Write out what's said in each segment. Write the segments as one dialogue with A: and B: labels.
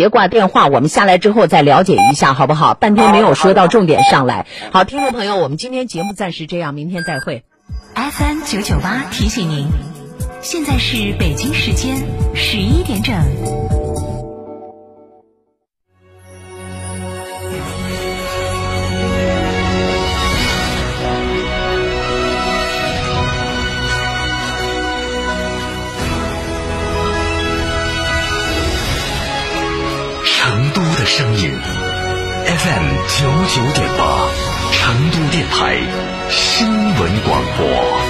A: 别挂电话，我们下来之后再了解一下，好不好？半天没有说到重点上来。好，听众朋友，我们今天节目暂时这样，明天再会。
B: FM 九九八提醒您，现在是北京时间十一点整。
C: 闻广播。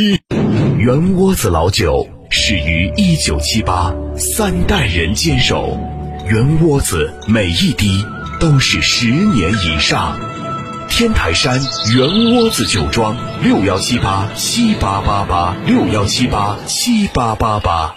C: 圆窝子老酒始于一九七八，三代人坚守，圆窝子每一滴都是十年以上。天台山圆窝子酒庄六幺七八七八八八六幺七八七八八八，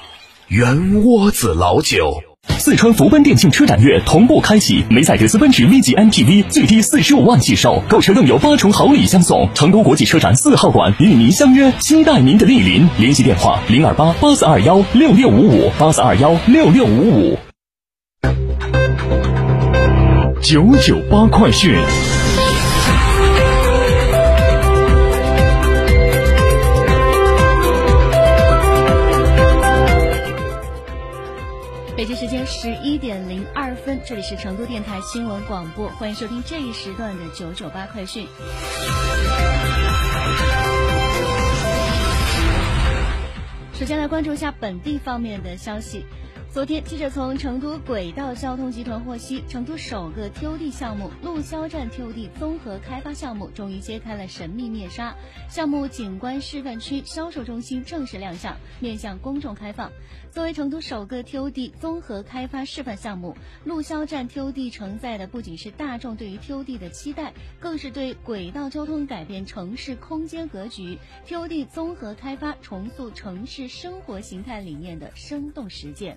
C: 圆窝子老酒。
D: 四川福奔电竞车展月同步开启，梅赛德斯奔驰 V 级 MPV 最低四十五万起售，购车更有八重好礼相送。成都国际车展四号馆与您相约，期待您的莅临。联系电话：零二八八四二幺六六五五八四二幺六六五五。
C: 九九八快讯。
E: 时间十一点零二分，这里是成都电台新闻广播，欢迎收听这一时段的九九八快讯。首先来关注一下本地方面的消息。昨天，记者从成都轨道交通集团获悉，成都首个 TOD 项目陆肖站 TOD 综合开发项目终于揭开了神秘面纱，项目景观示范区销售中心正式亮相，面向公众开放。作为成都首个 TOD 综合开发示范项目，陆肖站 TOD 承载的不仅是大众对于 TOD 的期待，更是对轨道交通改变城市空间格局、TOD 综合开发重塑城市生活形态理念的生动实践。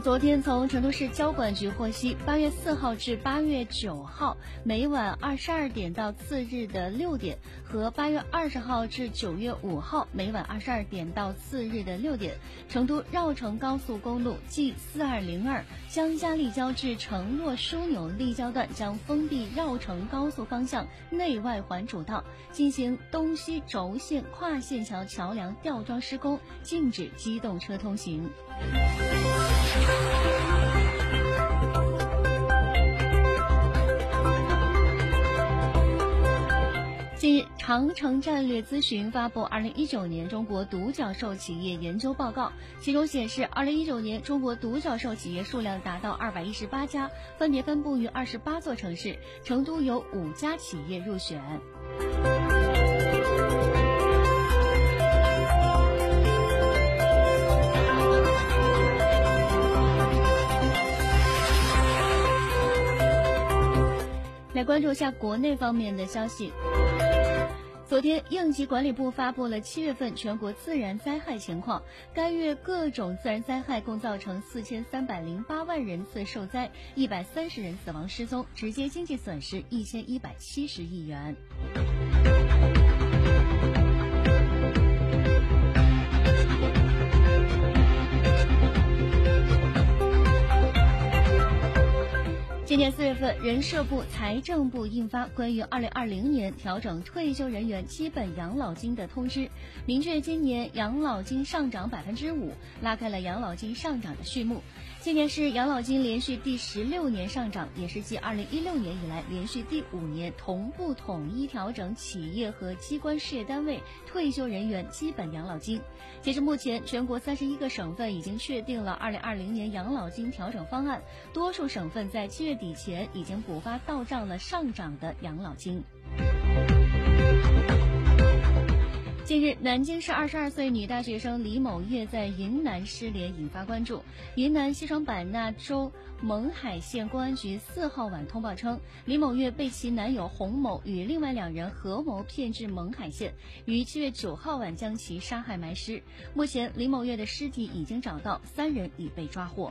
E: 昨天从成都市交管局获悉，八月四号至八月九号每晚二十二点到次日的六点，和八月二十号至九月五号每晚二十二点到次日的六点，成都绕城高速公路 G 四二零二江嘉立交至承诺枢纽立交段将封闭绕城高速方向内外环主道，进行东西轴线跨线桥桥梁吊装施工，禁止机动车通行。长城战略咨询发布《二零一九年中国独角兽企业研究报告》，其中显示，二零一九年中国独角兽企业数量达到二百一十八家，分别分布于二十八座城市，成都有五家企业入选。来关注一下国内方面的消息。昨天，应急管理部发布了七月份全国自然灾害情况。该月各种自然灾害共造成四千三百零八万人次受灾，一百三十人死亡失踪，直接经济损失一千一百七十亿元。今年四月份，人社部、财政部印发关于二零二零年调整退休人员基本养老金的通知，明确今年养老金上涨百分之五，拉开了养老金上涨的序幕。今年是养老金连续第十六年上涨，也是继二零一六年以来连续第五年同步统一调整企业和机关事业单位退休人员基本养老金。截至目前，全国三十一个省份已经确定了二零二零年养老金调整方案，多数省份在七月底前已经补发到账了上涨的养老金。近日，南京市二十二岁女大学生李某月在云南失联，引发关注。云南西双版纳州勐海县公安局四号晚通报称，李某月被其男友洪某与另外两人合谋骗至勐海县，于七月九号晚将其杀害埋尸。目前，李某月的尸体已经找到，三人已被抓获。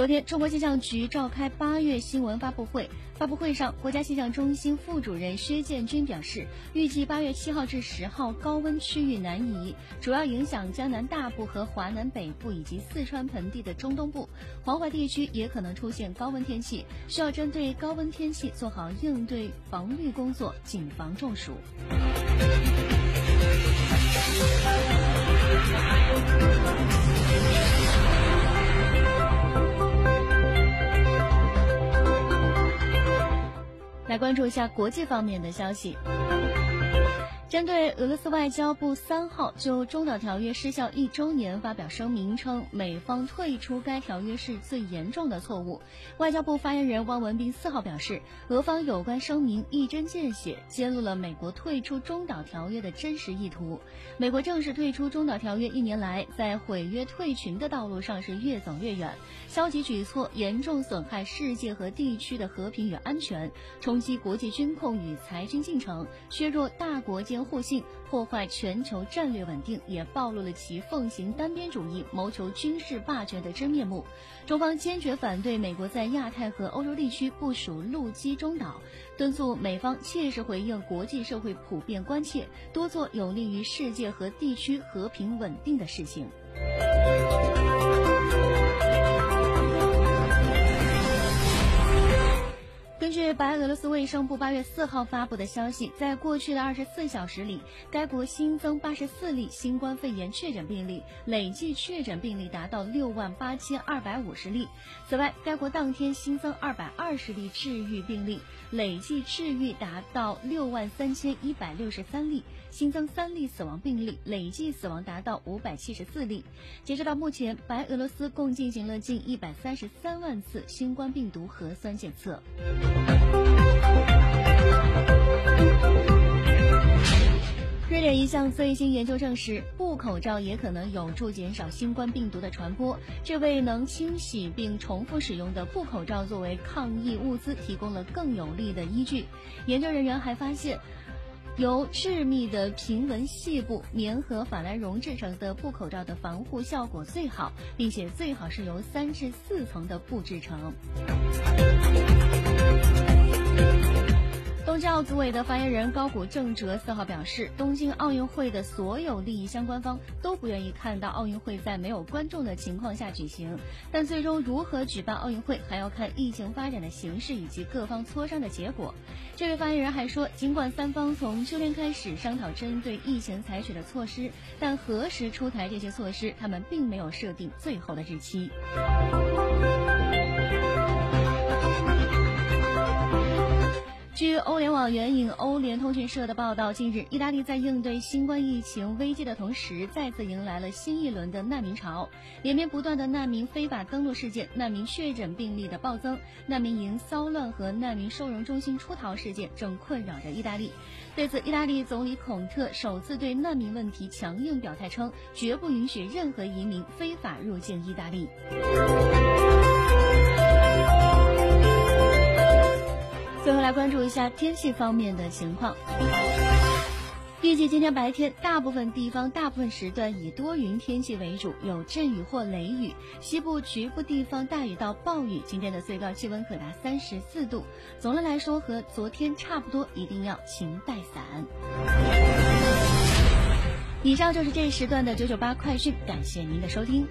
E: 昨天，中国气象局召开八月新闻发布会。发布会上，国家气象中心副主任薛建军表示，预计八月七号至十号高温区域南移，主要影响江南大部和华南北部以及四川盆地的中东部，黄淮地区也可能出现高温天气，需要针对高温天气做好应对防御工作，谨防中暑。来关注一下国际方面的消息。针对俄罗斯外交部三号就中导条约失效一周年发表声明称，美方退出该条约是最严重的错误。外交部发言人汪文斌四号表示，俄方有关声明一针见血，揭露了美国退出中导条约的真实意图。美国正式退出中导条约一年来，在毁约退群的道路上是越走越远，消极举措严重损害世界和地区的和平与安全，冲击国际军控与裁军进程，削弱大国间。互信破坏全球战略稳定，也暴露了其奉行单边主义、谋求军事霸权的真面目。中方坚决反对美国在亚太和欧洲地区部署陆基中岛，敦促美方切实回应国际社会普遍关切，多做有利于世界和地区和平稳定的事情。白俄罗斯卫生部八月四号发布的消息，在过去的二十四小时里，该国新增八十四例新冠肺炎确诊病例，累计确诊病例达到六万八千二百五十例。此外，该国当天新增二百二十例治愈病例，累计治愈达到六万三千一百六十三例，新增三例死亡病例，累计死亡达到五百七十四例。截止到目前，白俄罗斯共进行了近一百三十三万次新冠病毒核酸检测。瑞典一项最新研究证实，布口罩也可能有助减少新冠病毒的传播。这为能清洗并重复使用的布口罩作为抗疫物资提供了更有力的依据。研究人员还发现，由致密的平纹细布棉和法兰绒制成的布口罩的防护效果最好，并且最好是由三至四层的布制成。东京奥组委的发言人高谷正哲四号表示，东京奥运会的所有利益相关方都不愿意看到奥运会在没有观众的情况下举行，但最终如何举办奥运会还要看疫情发展的形势以及各方磋商的结果。这位发言人还说，尽管三方从秋天开始商讨针对疫情采取的措施，但何时出台这些措施，他们并没有设定最后的日期。据欧联网援引欧联通讯社的报道，近日，意大利在应对新冠疫情危机的同时，再次迎来了新一轮的难民潮。连绵不断的难民非法登陆事件、难民确诊病例的暴增、难民营骚乱和难民收容中心出逃事件正困扰着意大利。对此，意大利总理孔特首次对难民问题强硬表态，称绝不允许任何移民非法入境意大利。最后来关注一下天气方面的情况。预计今天白天，大部分地方大部分时段以多云天气为主，有阵雨或雷雨，西部局部地方大雨到暴雨。今天的最高气温可达三十四度。总的来说和昨天差不多，一定要勤带伞。以上就是这一时段的九九八快讯，感谢您的收听。